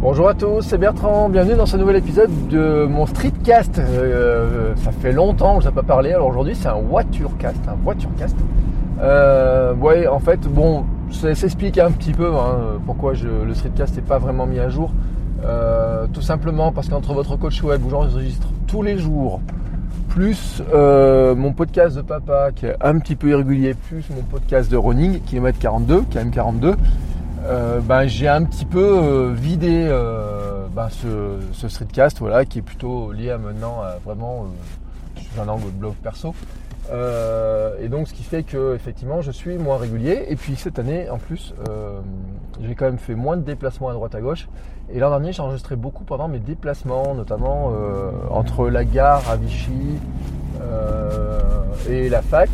Bonjour à tous, c'est Bertrand. Bienvenue dans ce nouvel épisode de mon streetcast. Euh, ça fait longtemps que je n'ai pas parlé. Alors aujourd'hui, c'est un voiturecast. Un voiturecast. Euh, ouais, en fait, bon, ça s'explique un petit peu hein, pourquoi le streetcast n'est pas vraiment mis à jour. Euh, tout simplement parce qu'entre votre coach web où j'enregistre tous les jours, plus euh, mon podcast de papa qui est un petit peu irrégulier, plus mon podcast de running, kilomètre 42, km 42, euh, ben, j'ai un petit peu euh, vidé euh, ben, ce, ce, streetcast voilà, qui est plutôt lié à maintenant vraiment un angle de blog perso. et donc ce qui fait que effectivement je suis moins régulier. Et puis cette année en plus j'ai quand même fait moins de déplacements à droite à gauche. Et l'an dernier j'ai enregistré beaucoup pendant mes déplacements, notamment entre la gare à Vichy et la fac.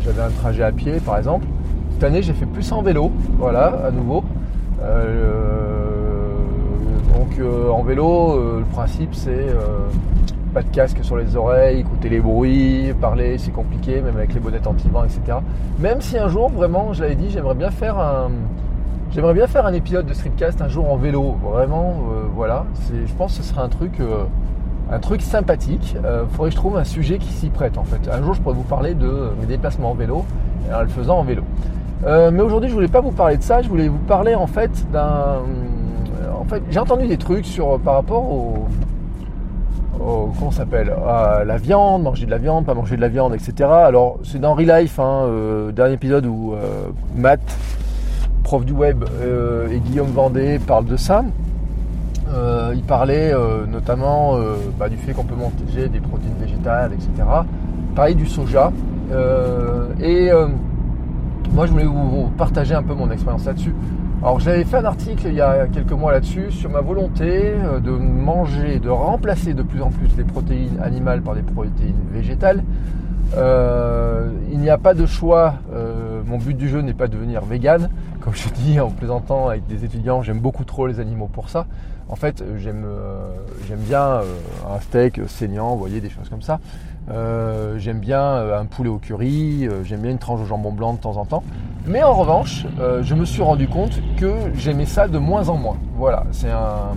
J'avais un trajet à pied par exemple. Cette année, j'ai fait plus en vélo, voilà, à nouveau. Euh, donc euh, en vélo, euh, le principe c'est pas de casque sur les oreilles, écouter les bruits, parler, c'est compliqué, même avec les bonnettes anti-vent, etc. Même si un jour, vraiment, je l'avais dit, j'aimerais bien faire un, j'aimerais bien faire un épisode de streetcast un jour en vélo. Vraiment, voilà, je pense que ce serait un truc, un truc sympathique. Il faudrait que je trouve un sujet qui s'y prête en fait. Un jour, je pourrais vous parler de mes déplacements en vélo en le faisant en vélo. Euh, mais aujourd'hui, je voulais pas vous parler de ça. Je voulais vous parler en fait d'un. Euh, en fait, j'ai entendu des trucs sur par rapport au, au comment s'appelle à la viande, manger de la viande, pas manger de la viande, etc. Alors, c'est dans Relife, hein, euh, dernier épisode où Matt, prof du web, et Guillaume Vendée parlent de ça. il parlait notamment bah, du fait qu'on peut manger des protéines végétales, etc. Pareil du soja. et moi je voulais vous partager un peu mon expérience là-dessus. Alors j'avais fait un article il y a quelques mois là-dessus sur ma volonté euh, de manger, de remplacer de plus en plus les protéines animales par des protéines végétales. Euh, il n'y a pas de choix. Euh, mon but du jeu n'est pas de devenir vegan. Comme je dis en plaisantant avec des étudiants, j'aime beaucoup trop les animaux pour ça. En fait, j'aime bien un steak saignant, vous voyez, des choses comme ça. Euh, j'aime bien euh, un poulet au curry, euh, j'aime bien une tranche au jambon blanc de temps en temps. Mais en revanche, je me suis rendu compte que j'aimais ça de moins en moins. Voilà, c'est un,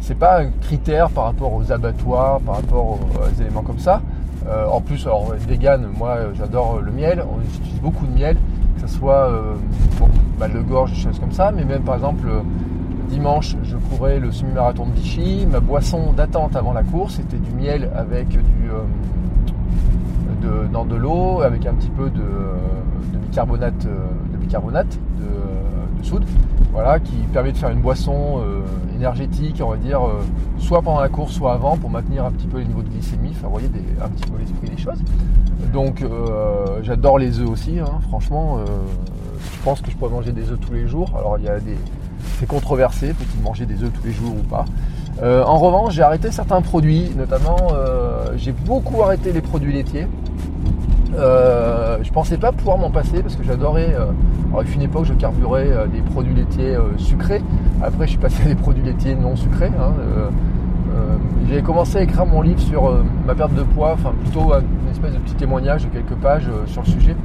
c'est pas un critère par rapport aux abattoirs, par rapport aux, éléments comme ça. en plus, alors vegan, moi j'adore le miel, on utilise beaucoup de miel, que ce soit pour mal de gorge, des choses comme ça, mais même par exemple dimanche, je courais le semi-marathon de Vichy. Ma boisson d'attente avant la course, c'était du miel avec du, dans de l'eau avec un petit peu de, bicarbonate, de, bicarbonate de, soude, voilà, qui permet de faire une boisson euh, énergétique, on va dire, euh, soit pendant la course, soit avant, pour maintenir un petit peu les niveaux de glycémie, enfin, vous voyez, un petit peu l'esprit des choses. Donc, euh, j'adore les œufs aussi, hein, franchement, je pense que je pourrais manger des œufs tous les jours. Alors, il y a des, c'est controversé, faut-il manger des œufs tous les jours ou pas. Euh, en revanche, j'ai arrêté certains produits, notamment euh, j'ai beaucoup arrêté les produits laitiers. Euh, je pensais pas pouvoir m'en passer parce que j'adorais. alors, il une époque, je carburais des produits laitiers sucrés. Après, je suis passé à des produits laitiers non sucrés. Hein, j'ai commencé à écrire mon livre sur ma perte de poids, enfin plutôt une espèce de petit témoignage de quelques pages sur le sujet.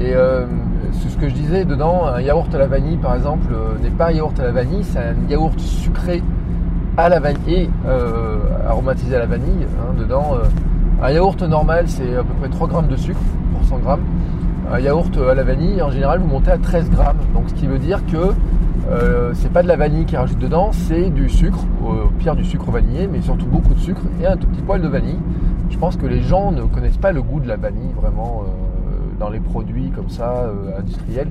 Et c'est ce que je disais dedans, un yaourt à la vanille par exemple n'est pas un yaourt à la vanille, c'est un yaourt sucré à la vanille et euh, aromatisé à la vanille. Hein, dedans, euh, un yaourt normal, c'est à peu près 3 grammes de sucre pour 100 grammes. Un yaourt à la vanille, en général, vous montez à 13 grammes. Donc, ce qui veut dire que euh, c'est pas de la vanille qui rajoute dedans, c'est du sucre, au pire du sucre vanillé, mais surtout beaucoup de sucre et un tout petit poil de vanille. Je pense que les gens ne connaissent pas le goût de la vanille vraiment dans les produits comme ça industriels.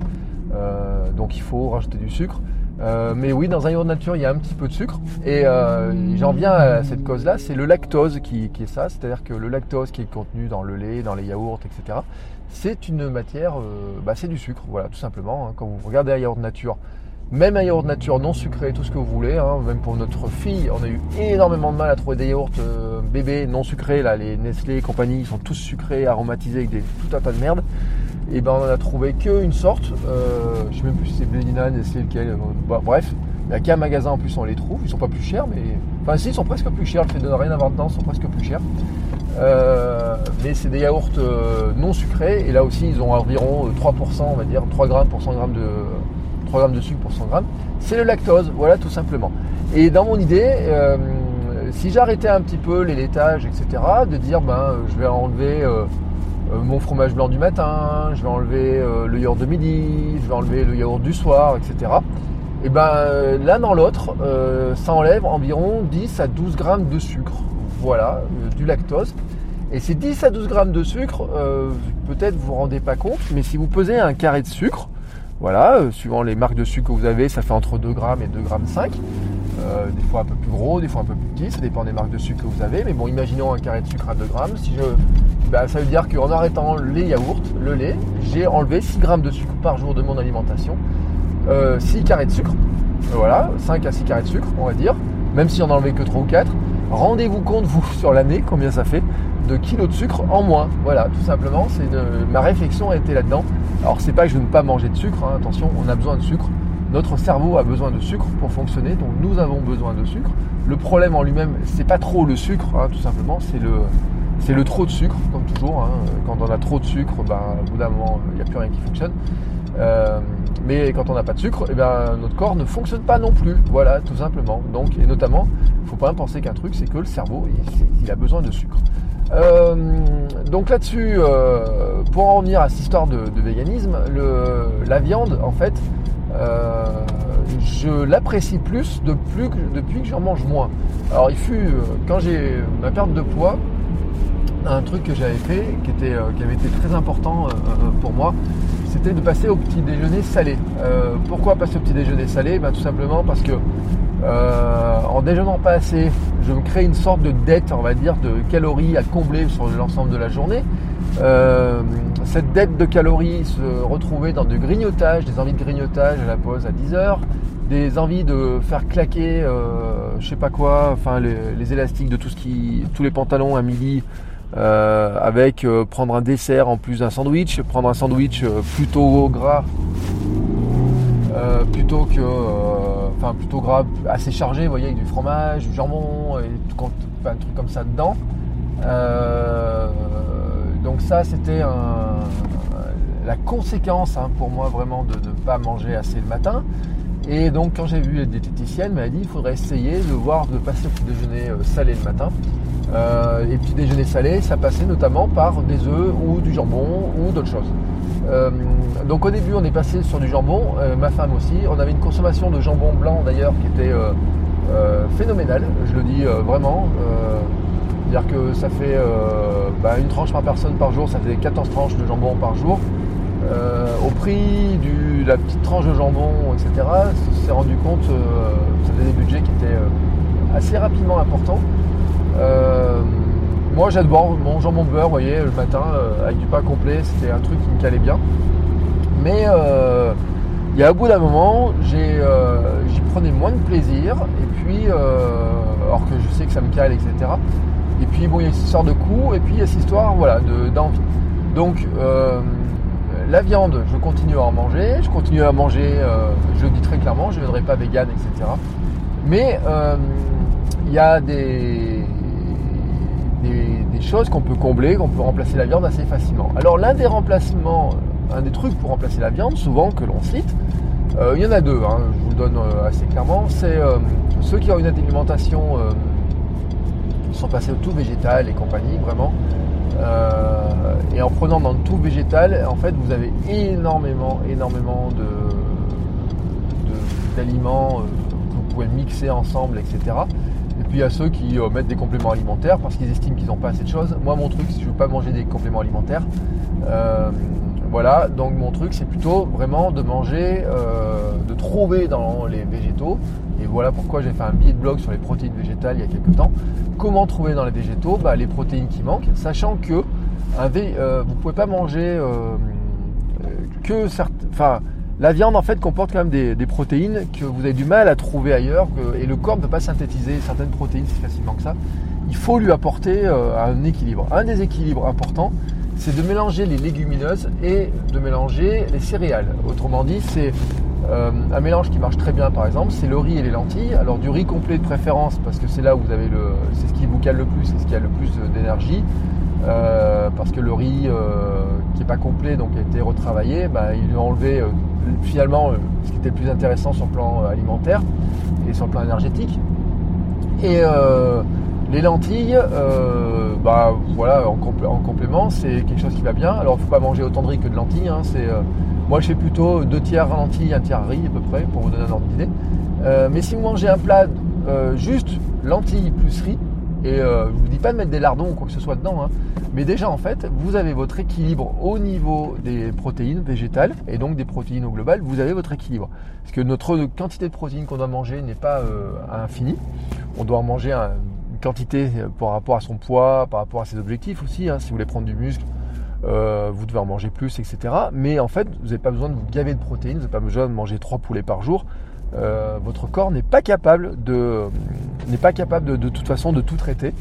donc il faut rajouter du sucre. Mais oui, dans un yaourt nature, il y a un petit peu de sucre. Et j'en viens à cette cause-là, c'est le lactose qui, est ça. C'est-à-dire que le lactose qui est contenu dans le lait, dans les yaourts, etc., c'est une matière, bah, c'est du sucre, voilà, tout simplement. Hein. Quand vous regardez un yaourt nature, même un yaourt nature non sucré, tout ce que vous voulez. Hein. Même pour notre fille, on a eu énormément de mal à trouver des yaourts euh, bébés non sucrés. Là, les Nestlé et compagnie, ils sont tous sucrés, aromatisés avec des, tout un tas de merde. Et ben, on a trouvé qu'une sorte. Euh, je sais même plus si c'est Blénina, Nestlé, lequel. Euh, bah, bref, il n'y a qu'un magasin en plus on les trouve. Ils sont pas plus chers, mais enfin si, ils sont presque plus chers. Le fait de ne rien avoir dedans, ils sont presque plus chers. mais c'est des yaourts non sucrés et là aussi ils ont environ 3%, on va dire 3 grammes pour 100 grammes de, 3 grammes de sucre pour 100 grammes, c'est le lactose, voilà tout simplement. Et dans mon idée, euh, si j'arrêtais un petit peu les laitages, etc., de dire ben euh, je vais enlever euh, mon fromage blanc du matin, je vais enlever le yaourt de midi, je vais enlever le yaourt du soir, etc. Et ben l'un dans l'autre, ça enlève environ 10 à 12 grammes de sucre. Voilà, du lactose. Et ces 10 à 12 grammes de sucre, peut-être vous vous rendez pas compte, mais si vous pesez un carré de sucre, voilà, euh, suivant les marques de sucre que vous avez, ça fait entre 2 grammes et 2 grammes 5. Euh, des fois un peu plus gros, des fois un peu plus petit, ça dépend des marques de sucre que vous avez. Mais bon, imaginons un carré de sucre à 2 grammes. Si je, bah, ça veut dire qu'en arrêtant les yaourts, le lait, j'ai enlevé 6 grammes de sucre par jour de mon alimentation. 6 euh, carrés de sucre, voilà, 5 à 6 carrés de sucre, on va dire, même si on n'en enlevait que 3 ou 4. Rendez-vous compte, vous, sur l'année, combien ça fait de kilos de sucre en moins. Voilà, tout simplement, c'est ma réflexion a été là-dedans. Alors c'est pas que je ne veux pas manger de sucre, hein, attention, on a besoin de sucre. Notre cerveau a besoin de sucre pour fonctionner, donc nous avons besoin de sucre. Le problème en lui-même, c'est pas trop le sucre, hein, tout simplement, c'est le, c'est le trop de sucre, comme toujours. Hein. Quand on a trop de sucre, ben, au bout d'un moment, il n'y a plus rien qui fonctionne. Euh, mais quand on n'a pas de sucre, eh ben, notre corps ne fonctionne pas non plus. Voilà, tout simplement. Donc, et notamment, il ne faut pas penser qu'un truc, c'est que le cerveau, il, a besoin de sucre. Euh, donc là-dessus, euh, pour en revenir à cette histoire de, véganisme, la viande, en fait, je l'apprécie plus, depuis que j'en mange moins. Alors il fut, quand j'ai ma perte de poids, un truc que j'avais fait qui, était, qui avait été très important pour moi, c'était de passer au petit déjeuner salé. Euh, pourquoi passer au petit déjeuner salé? Ben, Tout simplement parce que euh, en déjeunant pas assez, je me crée une sorte de dette, on va dire, de calories à combler sur l'ensemble de la journée. Euh, cette dette de calories se retrouvait dans du grignotage, des envies de grignotage à la pause à 10h, des envies de faire claquer, je sais pas quoi, enfin les, les, élastiques de tout ce qui, tous les pantalons à midi euh, avec euh, prendre un dessert en plus d'un sandwich, prendre un sandwich euh, plutôt gras, plutôt que, enfin plutôt gras, assez chargé, vous voyez, avec du fromage, du jambon, et tout, un truc comme ça dedans. donc ça, c'était la conséquence hein, pour moi vraiment de ne pas manger assez le matin. Et donc quand j'ai vu la diététicienne, elle m'a dit il faudrait essayer de voir de passer au petit déjeuner salé le matin. Euh, et puis déjeuner salé, ça passait notamment par des œufs ou du jambon ou d'autres choses. Euh, donc au début on est passé sur du jambon, euh, ma femme aussi. On avait une consommation de jambon blanc d'ailleurs qui était phénoménale, je le dis vraiment. C'est-à-dire que ça fait bah, une tranche par personne par jour, ça fait 14 tranches de jambon par jour. Au prix de la petite tranche de jambon, etc., s'est rendu compte, ça faisait des budgets qui étaient assez rapidement importants. Euh, moi j'adore mon jambon beurre, vous voyez, le matin euh, avec du pain complet, c'était un truc qui me calait bien. Mais euh, il y a au bout d'un moment, j'y prenais moins de plaisir, et puis, alors que je sais que ça me cale, etc. Et puis bon, il y a cette histoire de coût, et puis il y a cette histoire voilà, d'envie. Donc la viande, je continue à en manger, je continue à manger, je le dis très clairement, je ne viendrai pas vegan, etc. Mais il y a des, choses qu'on peut combler, qu'on peut remplacer la viande assez facilement. Alors l'un des remplacements, un des trucs pour remplacer la viande, souvent que l'on cite, euh, il y en a deux, hein, je vous le donne euh, assez clairement, c'est euh, ceux qui ont une alimentation, sont passés au tout végétal et compagnie, vraiment. Et en prenant dans le tout végétal, en fait, vous avez énormément, énormément de, d'aliments que vous pouvez mixer ensemble, etc. Et puis il y a ceux qui euh, mettent des compléments alimentaires parce qu'ils estiment qu'ils n'ont pas assez de choses. Moi mon truc, si je veux pas manger des compléments alimentaires, euh, voilà, donc mon truc c'est plutôt vraiment de manger, euh, de trouver dans les végétaux. Et voilà pourquoi j'ai fait un billet de blog sur les protéines végétales il y a quelques temps. Comment trouver dans les végétaux? Bah, les protéines qui manquent, sachant que euh, vous ne pouvez pas manger que certains. Enfin, la viande en fait comporte quand même des, protéines que vous avez du mal à trouver ailleurs et le corps ne peut pas synthétiser certaines protéines si facilement que ça. Il faut lui apporter un équilibre. Un des équilibres importants, c'est de mélanger les légumineuses et de mélanger les céréales. Autrement dit, c'est euh, un mélange qui marche très bien par exemple, c'est le riz et les lentilles. Alors du riz complet de préférence parce que c'est là où vous avez le. c'est ce qui vous cale le plus, c'est ce qui a le plus d'énergie. Euh, parce que le riz euh, qui n'est pas complet, donc a été retravaillé, bah, il lui a enlevé finalement ce qui était le plus intéressant sur le plan alimentaire et sur le plan énergétique. Et les lentilles, euh, bah voilà, en, complément, c'est quelque chose qui va bien. Alors, il ne faut pas manger autant de riz que de lentilles. Hein. c'est, euh, moi, je fais plutôt deux tiers lentilles, un tiers riz à peu près, pour vous donner un ordre d'idée. Euh, mais si vous mangez un plat juste lentilles plus riz, et je ne vous dis pas de mettre des lardons ou quoi que ce soit dedans, hein, mais déjà en fait, vous avez votre équilibre au niveau des protéines végétales et donc des protéines au global, vous avez votre équilibre. Parce que notre quantité de protéines qu'on doit manger n'est pas infinie. On doit en manger un quantité par rapport à son poids, par rapport à ses objectifs aussi. Hein. Si vous voulez prendre du muscle, euh, vous devez en manger plus, etc. Mais en fait, vous n'avez pas besoin de vous gaver de protéines, vous n'avez pas besoin de manger trois poulets par jour. Euh, votre corps n'est pas capable de n'est pas capable de, toute façon de tout traiter.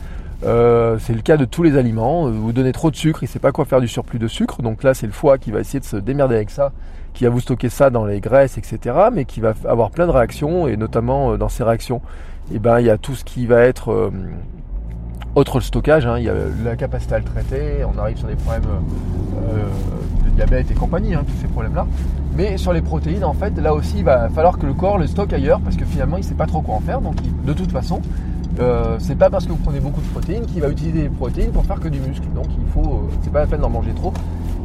Euh, c'est le cas de tous les aliments. Vous donnez trop de sucre, il ne sait pas quoi faire du surplus de sucre. Donc là, c'est le foie qui va essayer de se démerder avec ça, qui va vous stocker ça dans les graisses, etc. Mais qui va avoir plein de réactions, et notamment dans ces réactions, eh ben il y a tout ce qui va être euh, autre stockage, hein. il y a la capacité à le traiter, on arrive sur des problèmes euh, de diabète et compagnie, hein, tous ces problèmes-là. Mais sur les protéines, en fait, là aussi, il va falloir que le corps le stocke ailleurs parce que finalement, il ne sait pas trop quoi en faire. Donc, de toute façon, euh, c'est pas parce que vous prenez beaucoup de protéines qu'il va utiliser les protéines pour faire que du muscle. Donc, il faut, c'est pas la peine d'en manger trop.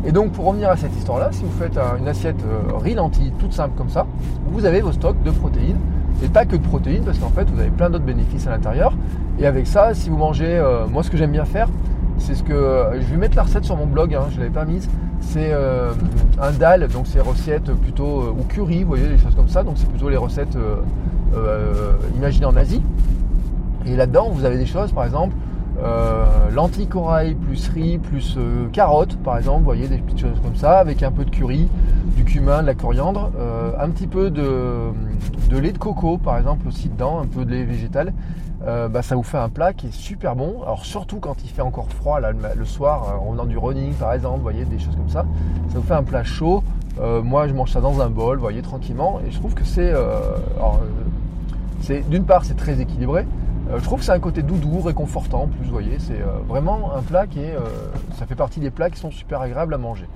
Et donc, pour revenir à cette histoire-là, si vous faites une assiette riz lentilles toute simple comme ça, vous avez vos stocks de protéines et pas que de protéines parce qu'en fait vous avez plein d'autres bénéfices à l'intérieur. Et avec ça, si vous mangez, euh, moi ce que j'aime bien faire, c'est ce que je vais mettre la recette sur mon blog, hein, je ne l'avais pas mise. C'est euh, un dal, donc c'est recettes plutôt euh, ou curry, vous voyez des choses comme ça. Donc c'est plutôt les recettes imaginées en Asie. Et là-dedans, vous avez des choses, par exemple, lentilles corail plus riz plus carottes, par exemple, vous voyez des petites choses comme ça, avec un peu de curry, du cumin, de la coriandre, un petit peu de lait de coco par exemple aussi dedans, un peu de lait végétal, euh, bah, ça vous fait un plat qui est super bon. Alors surtout quand il fait encore froid le, soir, euh, en venant du running par exemple, vous voyez, des choses comme ça, ça vous fait un plat chaud. Euh, moi je mange ça dans un bol, vous voyez, tranquillement, et je trouve que c'est... c'est d'une part c'est très équilibré, je trouve que c'est un côté doudou, réconfortant en plus, vous voyez, c'est vraiment un plat qui est... ça fait partie des plats qui sont super agréables à manger.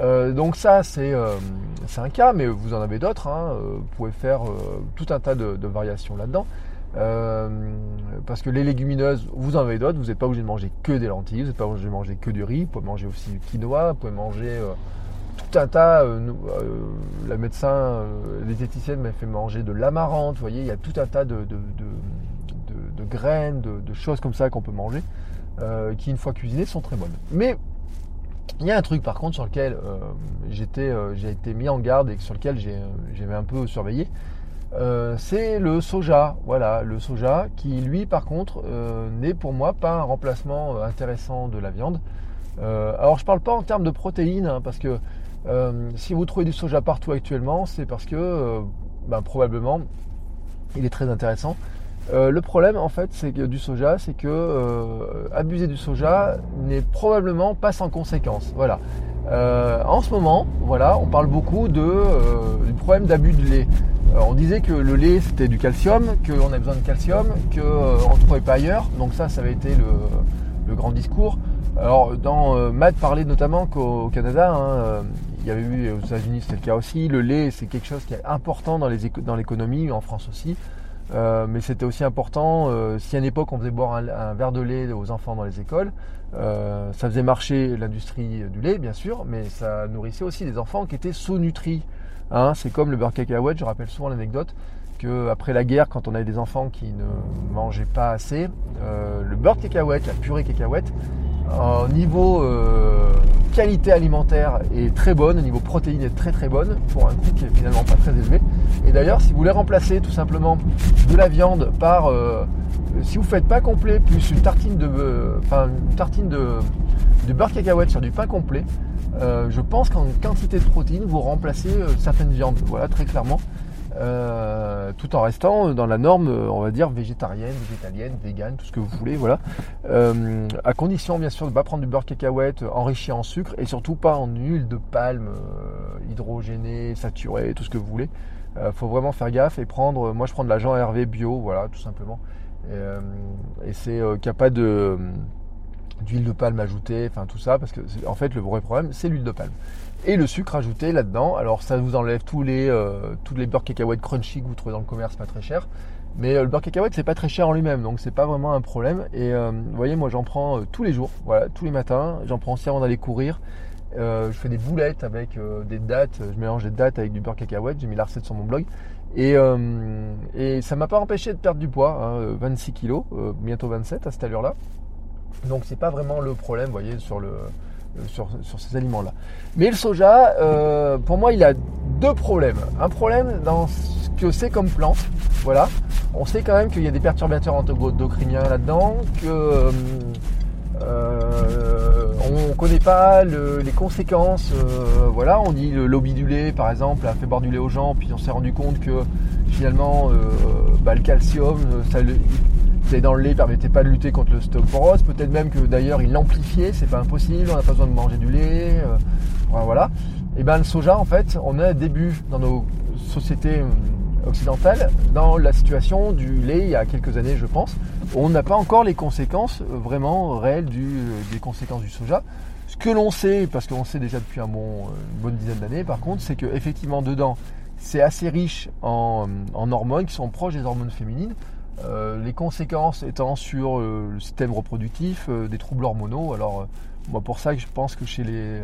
Euh, donc ça, euh, c'est un cas, mais vous en avez d'autres. Hein. Euh, vous pouvez faire tout un tas de, variations là-dedans. parce que les légumineuses, vous en avez d'autres. Vous n'êtes pas obligé de manger que des lentilles, vous n'êtes pas obligé de manger que du riz. Vous pouvez manger aussi du quinoa, vous pouvez manger tout un tas. la médecin, les diététiciennes m'a fait manger de l'amarante. Vous voyez, il y a tout un tas de, graines, de, choses comme ça qu'on peut manger, qui une fois cuisinées sont très bonnes. Mais il y a un truc par contre sur lequel euh, euh, j'ai été mis en garde et sur lequel j'ai euh, un peu surveillé. c'est le soja, voilà, le soja qui lui par contre n'est pour moi pas un remplacement intéressant de la viande. alors je parle pas en termes de protéines, hein, parce que si vous trouvez du soja partout actuellement, c'est parce que ben, probablement il est très intéressant. Euh, le problème en fait c'est du soja, c'est que euh, abuser du soja n'est probablement pas sans conséquence. Voilà. Euh, en ce moment, voilà, on parle beaucoup du problème d'abus de lait. on disait que le lait c'était du calcium, qu'on avait besoin de calcium, qu'on ne trouvait pas ailleurs. Donc ça, ça avait été le, grand discours. Alors dans Matt parlait notamment qu'au Canada, hein, il y avait eu aux États-Unis c'était le cas aussi. Le lait c'est quelque chose qui est important dans l'économie, en France aussi. Euh, mais c'était aussi important, euh, si à une époque on faisait boire un, verre de lait aux enfants dans les écoles, euh, ça faisait marcher l'industrie du lait bien sûr, mais ça nourrissait aussi des enfants qui étaient sous-nutris. Hein. c'est comme le beurre cacahuète, je rappelle souvent l'anecdote qu'après la guerre, quand on avait des enfants qui ne mangeaient pas assez, le beurre cacahuète, la purée cacahuète, au niveau qualité alimentaire est très bonne, au niveau protéines est très très bonne, pour un coût qui est finalement pas très élevé. Et d'ailleurs, si vous voulez remplacer tout simplement de la viande par, euh, si vous faites pas complet plus une tartine de, enfin une tartine de, de beurre cacahuète sur du pain complet, euh, je pense qu'en quantité de protéines, vous remplacez certaines viandes. Voilà, très clairement. Euh, tout en restant dans la norme, on va dire, végétarienne, végétalienne, végane, tout ce que vous voulez, voilà. Euh, à condition, bien sûr, de ne pas prendre du beurre cacahuète enrichi en sucre et surtout pas en huile de palme euh, hydrogénée, saturée, tout ce que vous voulez. Faut vraiment faire gaffe et prendre, moi je prends de l'agent Hervé bio, voilà, tout simplement. Et, c'est qu'il n'y a pas d'huile de palme ajoutée, enfin tout ça, parce que en fait le vrai problème c'est l'huile de palme et le sucre ajouté là-dedans. Alors ça vous enlève tous les, euh, tous les beurres cacahuètes crunchy que vous trouvez dans le commerce, pas très cher. Mais euh, le beurre cacahuète c'est pas très cher en lui-même, donc c'est pas vraiment un problème. Et euh, vous voyez, moi j'en prends tous les jours, voilà, tous les matins. J'en prends aussi avant d'aller courir. je fais des boulettes avec des dates, je mélange des dates avec du beurre cacahuète. J'ai mis la recette sur mon blog. Et, et ça m'a pas empêché de perdre du poids, 26 hein, kilos, bientôt 27 à cette allure-là. Donc c'est pas vraiment le problème, vous voyez, sur le euh, sur, ces aliments-là. Mais le soja, euh, pour moi, il a deux problèmes. Un problème dans ce que c'est comme plante. Voilà. On sait quand même qu'il y a des perturbateurs endocriniens là-dedans, que euh, on ne connaît pas les conséquences. voilà, on dit le lobby du lait, par exemple, a fait boire du lait aux gens, puis on s'est rendu compte que finalement, bah, le calcium, ça, dans le lait permettait pas de lutter contre l'ostéoporose. Peut-être même que d'ailleurs il l'amplifiait, c'est pas impossible, on n'a pas besoin de manger du lait. Euh, voilà. Et ben le soja, en fait, on à début dans nos sociétés euh, occidentales dans la situation du lait il y a quelques années, je pense. On n'a pas encore les conséquences euh, vraiment réelles des conséquences du soja. Ce que l'on sait, parce qu'on sait déjà depuis une bonne dizaine d'années, par contre, c'est qu'effectivement dedans, c'est assez riche en, hormones qui sont proches des hormones féminines. Euh, les conséquences étant sur euh, le système reproductif, euh, des troubles hormonaux. Alors, moi, pour ça, je pense que chez les.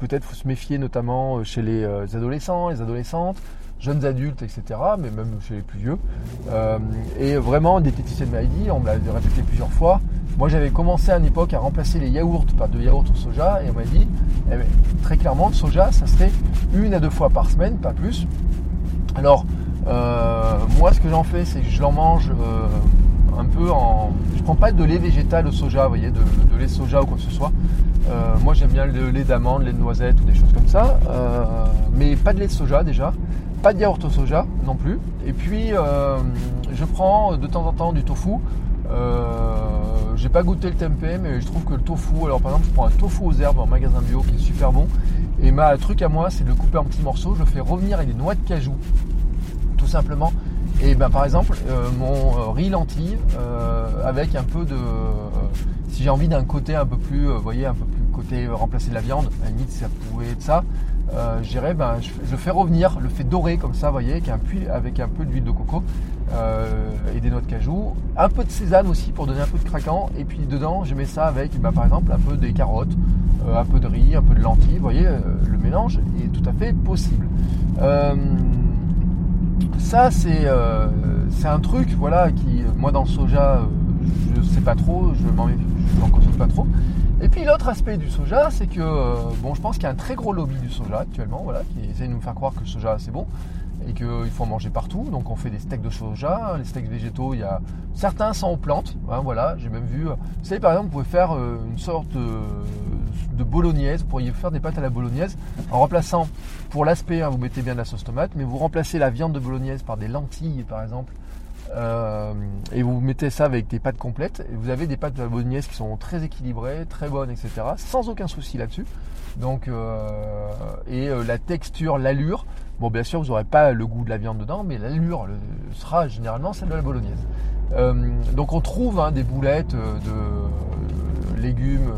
Peut-être faut se méfier notamment chez les adolescents, les adolescentes, jeunes adultes, etc., mais même chez les plus vieux. et vraiment, des de maladie, on me l'a répété plusieurs fois. Moi, j'avais commencé à une époque à remplacer les yaourts par de yaourts au soja, et on m'a dit, eh ben, très clairement, le soja, ça serait une à deux fois par semaine, pas plus. Alors, moi, ce que j'en fais, c'est que je l'en mange euh, un peu en. Je prends pas de lait végétal au soja, vous voyez, de, lait soja ou quoi que ce soit. Euh, moi, j'aime bien le lait d'amande, lait de noisette ou des choses comme ça. mais pas de lait de soja déjà. Pas de yaourt au soja non plus. Et puis, je prends de temps en temps du tofu. j'ai pas goûté le tempeh, mais je trouve que le tofu, alors par exemple, je prends un tofu aux herbes en magasin bio qui est super bon. Et ma truc à moi, c'est de le couper en petits morceaux. Je fais revenir avec des noix de cajou simplement. Et ben, par exemple, euh, mon euh, riz lentille euh, avec un peu de. si j'ai envie d'un côté un peu plus, voyez, un peu plus côté remplacer de la viande, à limite, ça pouvait être ça. je ben, je, fais revenir, le fait doré comme ça, voyez, avec un, avec un peu d'huile de coco et des noix de cajou, un peu de sésame aussi pour donner un peu de craquant, et puis dedans, je mets ça avec, ben, par exemple, un peu des carottes, un peu de riz, un peu de lentilles, voyez, le mélange est tout à fait possible ça, euh, c'est un truc, voilà, qui, moi, dans le soja, euh, je sais pas trop, je m'en consomme pas trop. Et puis l'autre aspect du soja, c'est que, euh, bon, je pense qu'il y a un très gros lobby du soja actuellement, voilà, qui essaie de nous faire croire que le soja c'est bon et qu'il faut en manger partout. Donc on fait des steaks de soja, les steaks végétaux, il y a certains sont aux plantes, hein, voilà, j'ai même vu. Vous savez par exemple, vous pouvez faire une sorte de, bolognaise, vous pourriez faire des pâtes à la bolognaise en remplaçant, pour l'aspect, hein, vous mettez bien de la sauce tomate, mais vous remplacez la viande de bolognaise par des lentilles par exemple, euh, et vous mettez ça avec des pâtes complètes, et vous avez des pâtes à la bolognaise qui sont très équilibrées, très bonnes, etc. Sans aucun souci là-dessus. Donc, euh, et euh, la texture, l'allure, bon bien sûr vous n'aurez pas le goût de la viande dedans, mais l'allure sera généralement celle de la bolognaise. donc on trouve hein, des boulettes de légumes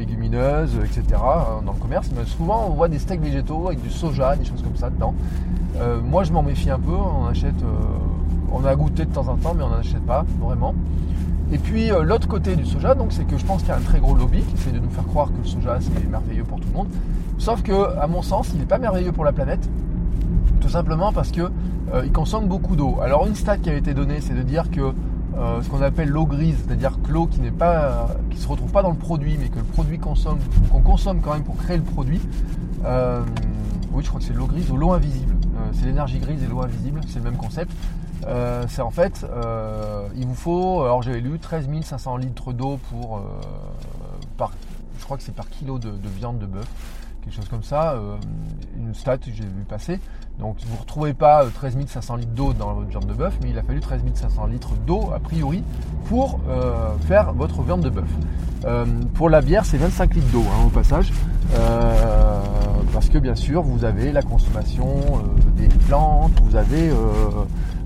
légumineuses, etc. Hein, dans le commerce. Mais souvent, on voit des steaks végétaux avec du soja, des choses comme ça dedans. Euh, moi, je m'en méfie un peu. On achète, euh, on a goûté de temps en temps, mais on n'en achète pas vraiment. Et puis euh, l'autre côté du soja, donc c'est que je pense qu'il y a un très gros lobby qui essaie de nous faire croire que le soja c'est merveilleux pour tout le monde. Sauf que, à mon sens, il n'est pas merveilleux pour la planète. Tout simplement parce que il consomme beaucoup d'eau. Alors une stat qui a été donnée, c'est de dire que ce qu'on appelle l'eau grise, c'est-à-dire que l'eau qui n'est pas, qui se retrouve pas dans le produit, mais que le produit consomme, qu'on consomme quand même pour créer le produit. oui, je crois que c'est l'eau grise ou l'eau invisible. c'est l'énergie grise et l'eau invisible, c'est le même concept. c'est en fait, il vous faut, alors j'avais lu 13 500 litres d'eau pour, par, je crois que c'est par kilo de viande de bœuf quelque chose comme ça, euh, une stat que j'ai vu passer. Donc vous ne retrouvez pas 13 euh, 500 litres d'eau dans votre viande de bœuf, mais il a fallu 13 500 litres d'eau a priori pour euh, faire votre viande de bœuf. pour la bière, c'est 25 litres d'eau hein, au passage, parce que bien sûr vous avez la consommation des plantes, vous avez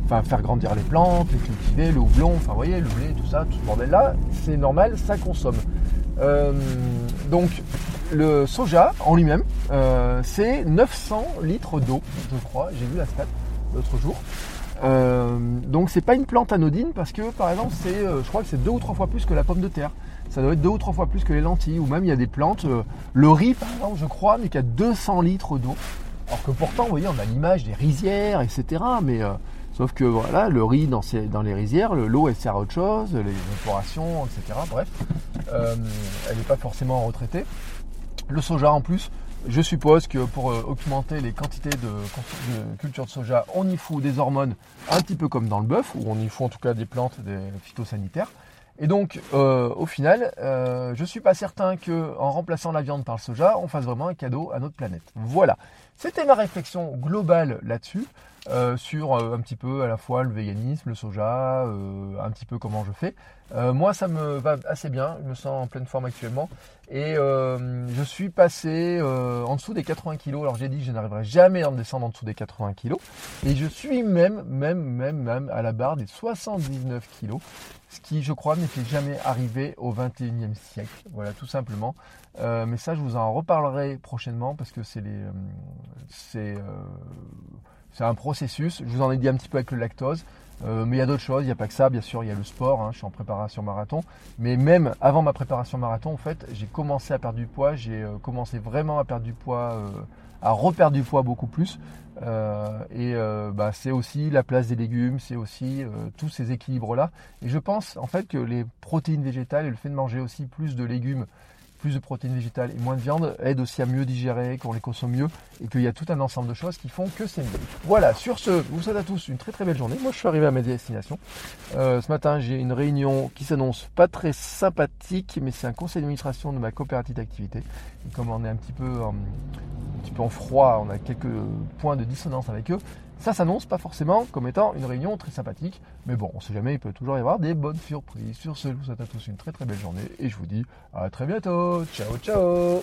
enfin faire grandir les plantes, les cultiver, le houblon, enfin vous voyez, le blé, tout ça, tout ce bordel là, c'est normal, ça consomme. donc le soja en lui-même, euh, c'est 900 litres d'eau, je crois. J'ai vu la stat l'autre jour. Euh, donc c'est pas une plante anodine parce que par exemple c'est, euh, je crois que c'est deux ou trois fois plus que la pomme de terre. Ça doit être deux ou trois fois plus que les lentilles ou même il y a des plantes, le riz par exemple je crois, mais qui a 200 litres d'eau. Alors que pourtant, vous voyez, on a l'image des rizières, etc. Mais sauf que voilà, le riz dans, dans les rizières, l'eau elle sert à autre chose, les évaporations, etc. Bref, elle n'est pas forcément retraitée. Le soja en plus, je suppose que pour euh, augmenter les quantités de, culture de soja, on y fout des hormones un petit peu comme dans le bœuf, ou on y fout en tout cas des plantes, phytosanitaires. Et donc, euh, au final, euh, je ne suis pas certain qu'en remplaçant la viande par le soja, on fasse vraiment un cadeau à notre planète. Voilà. C'était ma réflexion globale là-dessus. Euh, sur euh, un petit peu à la fois le véganisme, le soja, euh, un petit peu comment je fais. moi, ça me va assez bien, je me sens en pleine forme actuellement. Et je suis passé en dessous des 80 kg. Alors j'ai dit que je n'arriverai jamais à en descendre en dessous des 80 kg. Et je suis même, même, même, même à la barre des 79 kg. Ce qui, je crois, n'était jamais arrivé au 21e siècle. Voilà, tout simplement. mais ça, je vous en reparlerai prochainement parce que c'est les, c'est un processus. Je vous en ai dit un petit peu avec le lactose. Euh, mais il y a d'autres choses, il n'y a pas que ça, bien sûr, il y a le sport, hein, je suis en préparation marathon. Mais même avant ma préparation marathon, en fait, j'ai commencé à perdre du poids, j'ai euh, commencé vraiment à perdre du poids, euh, à reperdre du poids beaucoup plus. et bah, c'est aussi la place des légumes, c'est aussi tous ces équilibres-là. Et je pense en fait que les protéines végétales et le fait de manger aussi plus de légumes plus de protéines végétales et moins de viande aide aussi à mieux digérer, qu'on les consomme mieux et qu'il y a tout un ensemble de choses qui font que c'est mieux. Voilà, sur ce, vous souhaite à tous une très très belle journée. Moi je suis arrivé à ma destination. Euh, ce matin j'ai une réunion qui s'annonce pas très sympathique, mais c'est un conseil d'administration de ma coopérative d'activité. Et comme on est un peu, un petit peu en froid, on a quelques points de dissonance avec eux, ça s'annonce pas forcément comme étant une réunion très sympathique, mais bon, on sait jamais, il peut toujours y avoir des bonnes surprises. Sur ce, je vous souhaite à tous une très très belle journée et je vous dis à très bientôt. Ciao, ciao